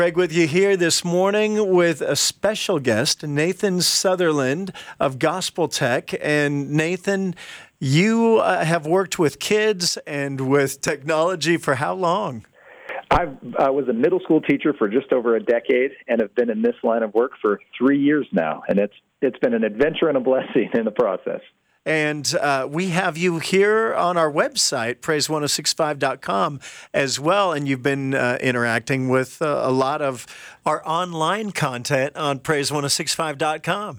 Greg with you here this morning with a special guest, Nathan Sutherland of Gospel Tech. And Nathan, you uh, have worked with kids and with technology for how long? I uh, was a middle school teacher for just over a decade and have been in this line of work for three years now. And it's, it's been an adventure and a blessing in the process. And uh, we have you here on our website, praise1065.com, as well. And you've been uh, interacting with uh, a lot of our online content on praise1065.com.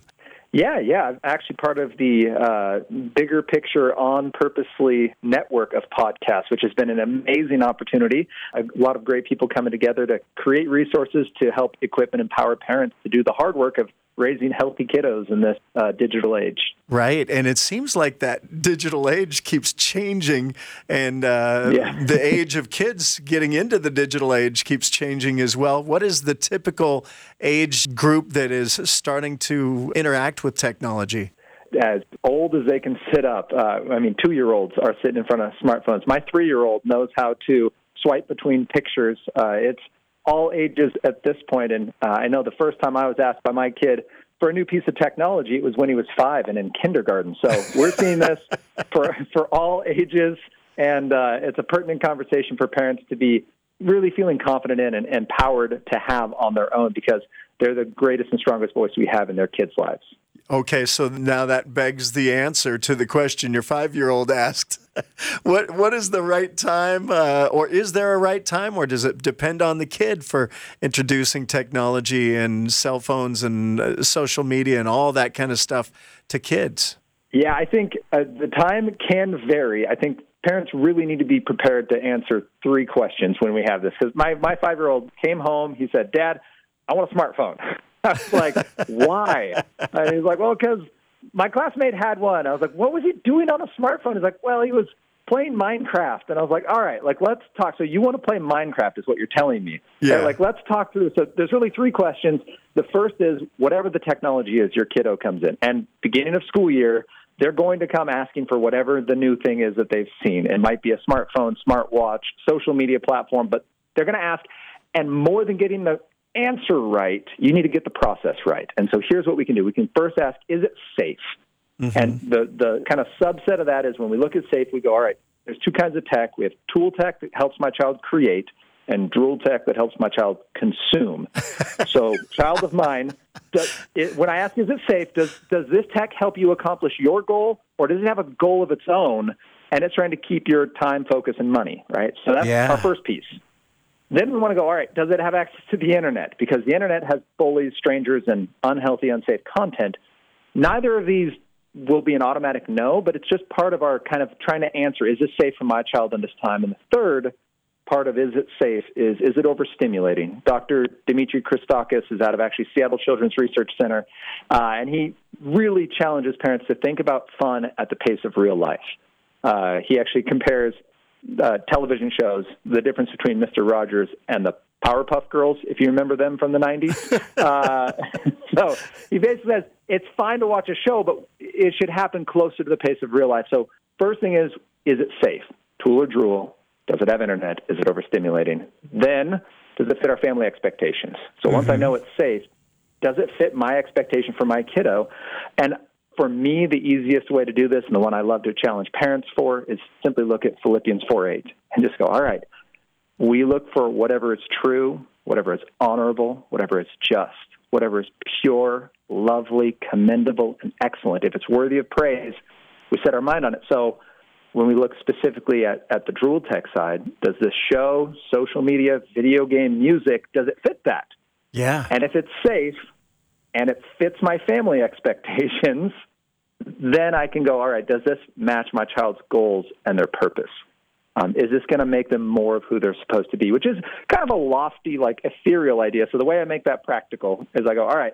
Yeah, yeah. I'm actually part of the uh, bigger picture on purposely network of podcasts, which has been an amazing opportunity. A lot of great people coming together to create resources to help equip and empower parents to do the hard work of raising healthy kiddos in this uh, digital age. Right, and it seems like that digital age keeps changing, and uh, yeah. the age of kids getting into the digital age keeps changing as well. What is the typical age group that is starting to interact with technology? As old as they can sit up. Uh, I mean, two year olds are sitting in front of smartphones. My three year old knows how to swipe between pictures. Uh, it's all ages at this point. And uh, I know the first time I was asked by my kid for a new piece of technology, it was when he was five and in kindergarten. So we're seeing this for for all ages, and uh, it's a pertinent conversation for parents to be really feeling confident in and empowered to have on their own because they're the greatest and strongest voice we have in their kids' lives. Okay, so now that begs the answer to the question your five-year-old asked. what what is the right time, uh, or is there a right time, or does it depend on the kid for introducing technology and cell phones and uh, social media and all that kind of stuff to kids? Yeah, I think uh, the time can vary. I think parents really need to be prepared to answer three questions when we have this. Because my my five-year-old came home, he said, "Dad, I want a smartphone." I was like, why? And he's like, well, because my classmate had one. I was like, what was he doing on a smartphone? He's like, well, he was playing Minecraft. And I was like, all right, like, let's talk. So you want to play Minecraft is what you're telling me. Yeah. Right? Like, let's talk through. So there's really three questions. The first is whatever the technology is, your kiddo comes in. And beginning of school year, they're going to come asking for whatever the new thing is that they've seen. It might be a smartphone, smartwatch, social media platform, but they're going to ask. And more than getting the answer right, you need to get the process right. And so here's what we can do. We can first ask, is it safe? Mm-hmm. And the, the kind of subset of that is when we look at safe, we go, all right, there's two kinds of tech. We have tool tech that helps my child create, and drool tech that helps my child consume. so, child of mine, does, it, when I ask, is it safe, does, does this tech help you accomplish your goal, or does it have a goal of its own, and it's trying to keep your time, focus, and money, right? So that's yeah. our first piece. Then we want to go, all right, does it have access to the internet? Because the internet has bullies, strangers, and unhealthy, unsafe content. Neither of these will be an automatic no, but it's just part of our kind of trying to answer is this safe for my child in this time? And the third part of is it safe is is it overstimulating? Dr. Dimitri Christakis is out of actually Seattle Children's Research Center, uh, and he really challenges parents to think about fun at the pace of real life. Uh, he actually compares uh, television shows, the difference between Mr. Rogers and the Powerpuff Girls, if you remember them from the 90s. uh, so he basically says it's fine to watch a show, but it should happen closer to the pace of real life. So, first thing is, is it safe? Tool or drool? Does it have internet? Is it overstimulating? Then, does it fit our family expectations? So, mm-hmm. once I mm-hmm. know it's safe, does it fit my expectation for my kiddo? And for me, the easiest way to do this, and the one I love to challenge parents for, is simply look at Philippians 4 8 and just go, all right, we look for whatever is true, whatever is honorable, whatever is just, whatever is pure, lovely, commendable, and excellent. If it's worthy of praise, we set our mind on it. So when we look specifically at, at the drool tech side, does this show, social media, video game, music, does it fit that? Yeah. And if it's safe, and it fits my family expectations, then I can go, all right, does this match my child's goals and their purpose? Um, is this going to make them more of who they're supposed to be? Which is kind of a lofty, like ethereal idea. So the way I make that practical is I go, all right,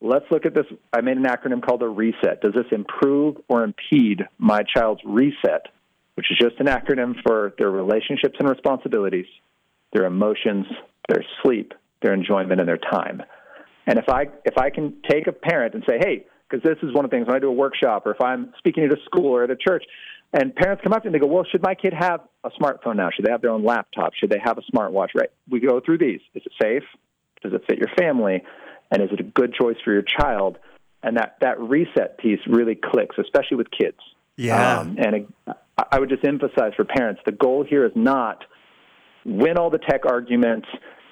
let's look at this. I made an acronym called a reset. Does this improve or impede my child's reset, which is just an acronym for their relationships and responsibilities, their emotions, their sleep, their enjoyment, and their time? And if I if I can take a parent and say, hey, because this is one of the things when I do a workshop or if I'm speaking at a school or at a church, And parents come up to me and they go, well, should my kid have a smartphone now? Should they have their own laptop? Should they have a smartwatch? Right. We go through these. Is it safe? Does it fit your family? And is it a good choice for your child? And that, that reset piece really clicks, especially with kids. Yeah. Um, and it, I would just emphasize for parents the goal here is not win all the tech arguments,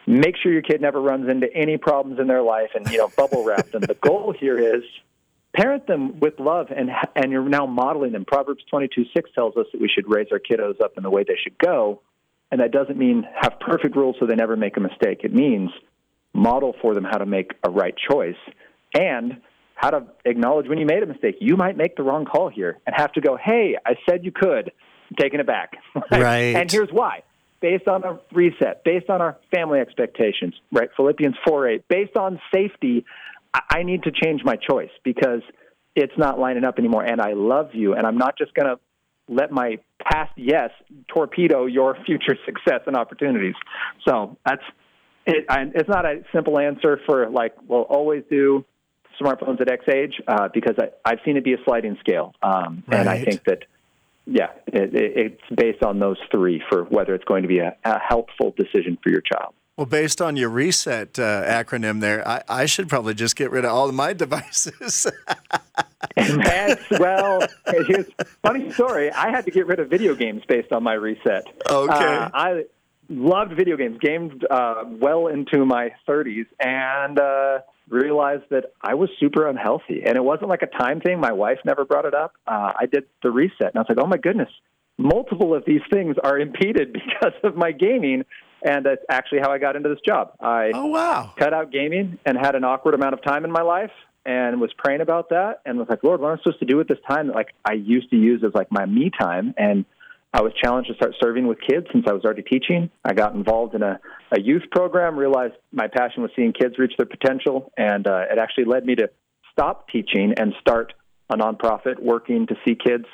make sure your kid never runs into any problems in their life, and you know bubble wrap them. the goal here is parent them with love, and and you're now modeling them. Proverbs twenty two six tells us that we should raise our kiddos up in the way they should go, and that doesn't mean have perfect rules so they never make a mistake. It means model for them how to make a right choice and how to acknowledge when you made a mistake. You might make the wrong call here and have to go, hey, I said you could. I'm taking it back. Right. and here's why. Based on a reset, based on our family expectations, right? Philippians 4 8, based on safety, I need to change my choice because it's not lining up anymore. And I love you. And I'm not just going to let my past yes torpedo your future success and opportunities. So that's it, I, it's not a simple answer for like, well, always do smartphones at X age uh, because I, I've seen it be a sliding scale, um, right. and I think that yeah, it, it, it's based on those three for whether it's going to be a, a helpful decision for your child. Well, based on your reset uh, acronym there, I, I, should probably just get rid of all of my devices. and that's, well, here's funny story. I had to get rid of video games based on my reset. Okay. Uh, I loved video games, gamed uh, well into my 30s, and uh, realized that I was super unhealthy. And it wasn't like a time thing. My wife never brought it up. Uh, I did the reset, and I was like, oh my goodness, multiple of these things are impeded because of my gaming. And that's actually how I got into this job. I oh, wow. cut out gaming and had an awkward amount of time in my life and was praying about that and was like, Lord, what am I supposed to do with this time that like I used to use as like my me time? And I was challenged to start serving with kids since I was already teaching. I got involved in a, a youth program, realized my passion was seeing kids reach their potential, and uh, it actually led me to stop teaching and start a nonprofit working to see kids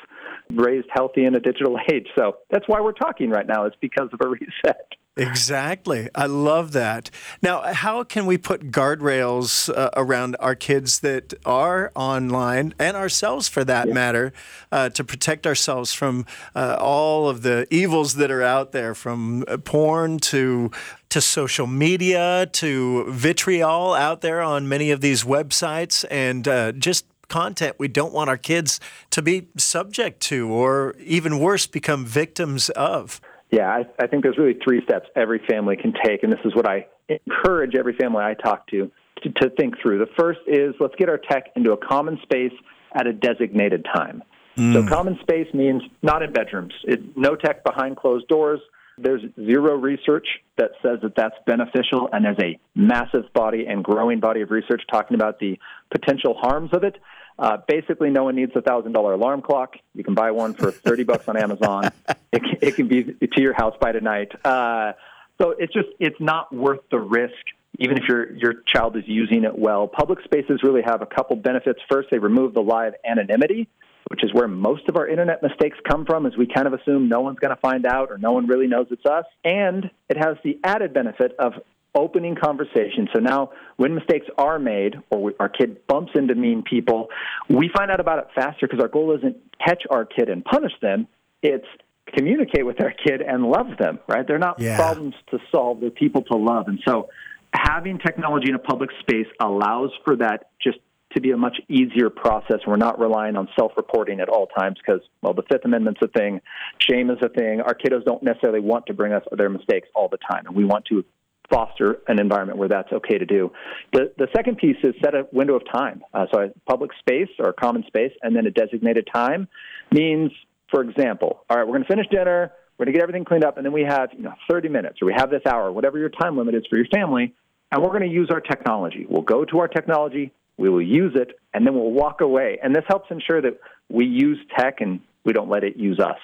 raised healthy in a digital age. So that's why we're talking right now. It's because of a reset. Exactly. I love that. Now, how can we put guardrails uh, around our kids that are online and ourselves for that yeah. matter uh, to protect ourselves from uh, all of the evils that are out there from uh, porn to to social media to vitriol out there on many of these websites and uh, just content we don't want our kids to be subject to or even worse become victims of. Yeah, I, I think there's really three steps every family can take, and this is what I encourage every family I talk to, to to think through. The first is let's get our tech into a common space at a designated time. Mm. So common space means not in bedrooms. It, no tech behind closed doors. There's zero research that says that that's beneficial, and there's a massive body and growing body of research talking about the potential harms of it. Uh, basically, no one needs a thousand dollar alarm clock. You can buy one for thirty bucks on Amazon. It, it can be to your house by tonight. Uh, so it's just it's not worth the risk, even if your your child is using it well. Public spaces really have a couple benefits. First, they remove the live anonymity, which is where most of our internet mistakes come from, as we kind of assume no one's going to find out or no one really knows it's us. And it has the added benefit of opening conversation. So now, when mistakes are made or we, our kid bumps into mean people, we find out about it faster because our goal isn't catch our kid and punish them. It's communicate with our kid and love them. Right? They're not yeah. problems to solve; they're people to love. And so, having technology in a public space allows for that just to be a much easier process. We're not relying on self-reporting at all times because, well, the Fifth Amendment's a thing, shame is a thing. Our kiddos don't necessarily want to bring us their mistakes all the time, and we want to foster an environment where that's okay to do. The, the second piece is set a window of time. Uh, so a public space or a common space and then a designated time means, for example, all right, we're going to finish dinner, we're going to get everything cleaned up, and then we have you know, 30 minutes or we have this hour, whatever your time limit is for your family, and we're going to use our technology. We'll go to our technology, we will use it, and then we'll walk away. And this helps ensure that we use tech and we don't let it use us.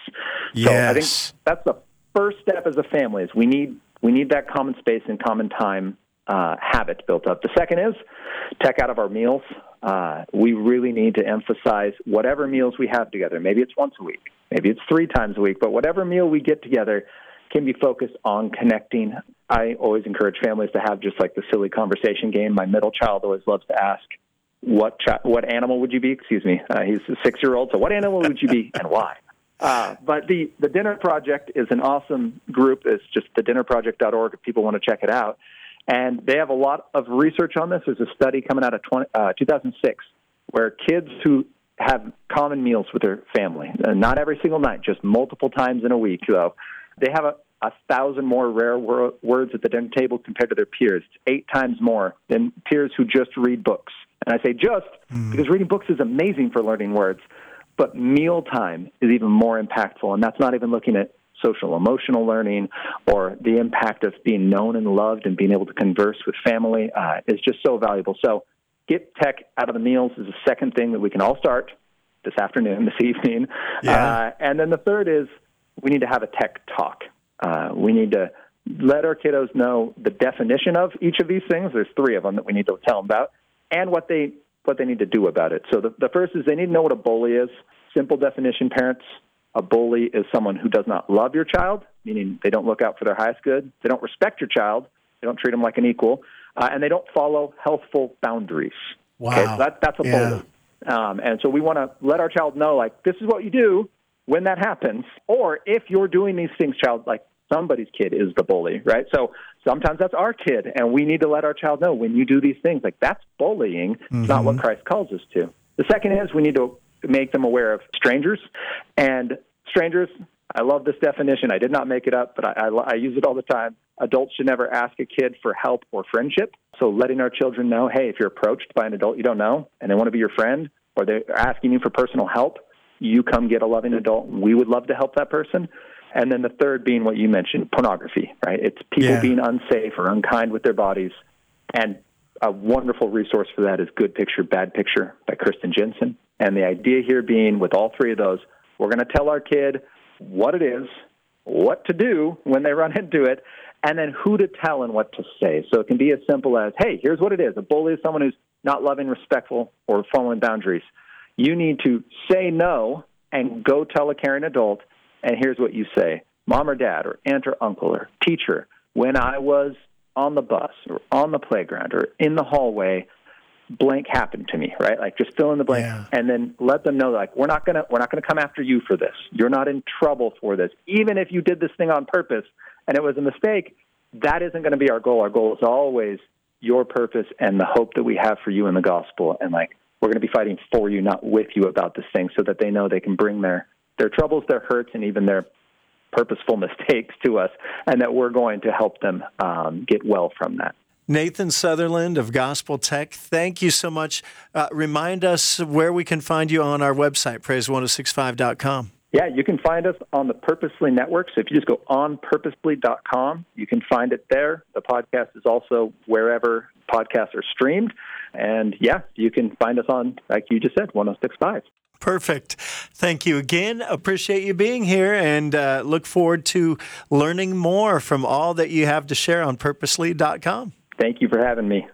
Yes. So I think that's the first step as a family is we need we need that common space and common time uh, habit built up. The second is tech out of our meals. Uh, we really need to emphasize whatever meals we have together. Maybe it's once a week, maybe it's three times a week, but whatever meal we get together can be focused on connecting. I always encourage families to have just like the silly conversation game. My middle child always loves to ask, "What chi- what animal would you be?" Excuse me, uh, he's a six year old. So, what animal would you be and why? Uh, but the, the Dinner Project is an awesome group. It's just thedinnerproject.org if people want to check it out. And they have a lot of research on this. There's a study coming out of 20, uh, 2006 where kids who have common meals with their family, uh, not every single night, just multiple times in a week, though, they have a, a thousand more rare wor- words at the dinner table compared to their peers. It's eight times more than peers who just read books. And I say just mm. because reading books is amazing for learning words, but mealtime is even more impactful. And that's not even looking at social emotional learning or the impact of being known and loved and being able to converse with family uh, is just so valuable. So, get tech out of the meals is the second thing that we can all start this afternoon, this evening. Yeah. Uh, and then the third is we need to have a tech talk. Uh, we need to let our kiddos know the definition of each of these things. There's three of them that we need to tell them about, and what they what they need to do about it. So the, the first is they need to know what a bully is. Simple definition, parents. A bully is someone who does not love your child, meaning they don't look out for their highest good. They don't respect your child. They don't treat them like an equal, uh, and they don't follow healthful boundaries. Wow, okay? so that, that's a yeah. bully. Um, and so we want to let our child know, like, this is what you do when that happens, or if you're doing these things, child, like somebody's kid is the bully, right? So sometimes that's our kid, and we need to let our child know when you do these things, like that's bullying. Mm-hmm. It's not what mm-hmm. Christ calls us to. The second is we need to make them aware of strangers, and strangers. I love this definition. I did not make it up, but I, I, I use it all the time. Adults should never ask a kid for help or friendship. So letting our children know, hey, if you're approached by an adult you don't know and they want to be your friend, or they're asking you for personal help, you come get a loving adult. We would love to help that person. And then the third being what you mentioned, pornography, right? It's people yeah. being unsafe or unkind with their bodies. And a wonderful resource for that is Good Picture, Bad Picture by Kristen Jenson. And the idea here being with all three of those, we're going to tell our kid what it is, what to do when they run into it, and then who to tell and what to say. So it can be as simple as, hey, here's what it is. A bully is someone who's not loving, respectful, or following boundaries. You need to say no and go tell a caring adult, and here's what you say Mom or dad, or aunt or uncle, or teacher, when I was on the bus, or on the playground, or in the hallway, blank happened to me, right? Like just fill in the blank yeah. and then let them know like we're not gonna we're not gonna come after you for this. You're not in trouble for this. Even if you did this thing on purpose and it was a mistake, that isn't gonna be our goal. Our goal is always your purpose and the hope that we have for you in the gospel and like we're going to be fighting for you, not with you about this thing, so that they know they can bring their their troubles, their hurts, and even their purposeful mistakes to us, and that we're going to help them um, get well from that. Nathan Sutherland of Gospel Tech, thank you so much. Uh, remind us where we can find you on our website, praise1065.com. Yeah, you can find us on the Purposely Network. So if you just go on purposely.com, you can find it there. The podcast is also wherever podcasts are streamed. And yeah, you can find us on, like you just said, 1065. Perfect. Thank you again. Appreciate you being here and uh, look forward to learning more from all that you have to share on purposely.com. Thank you for having me.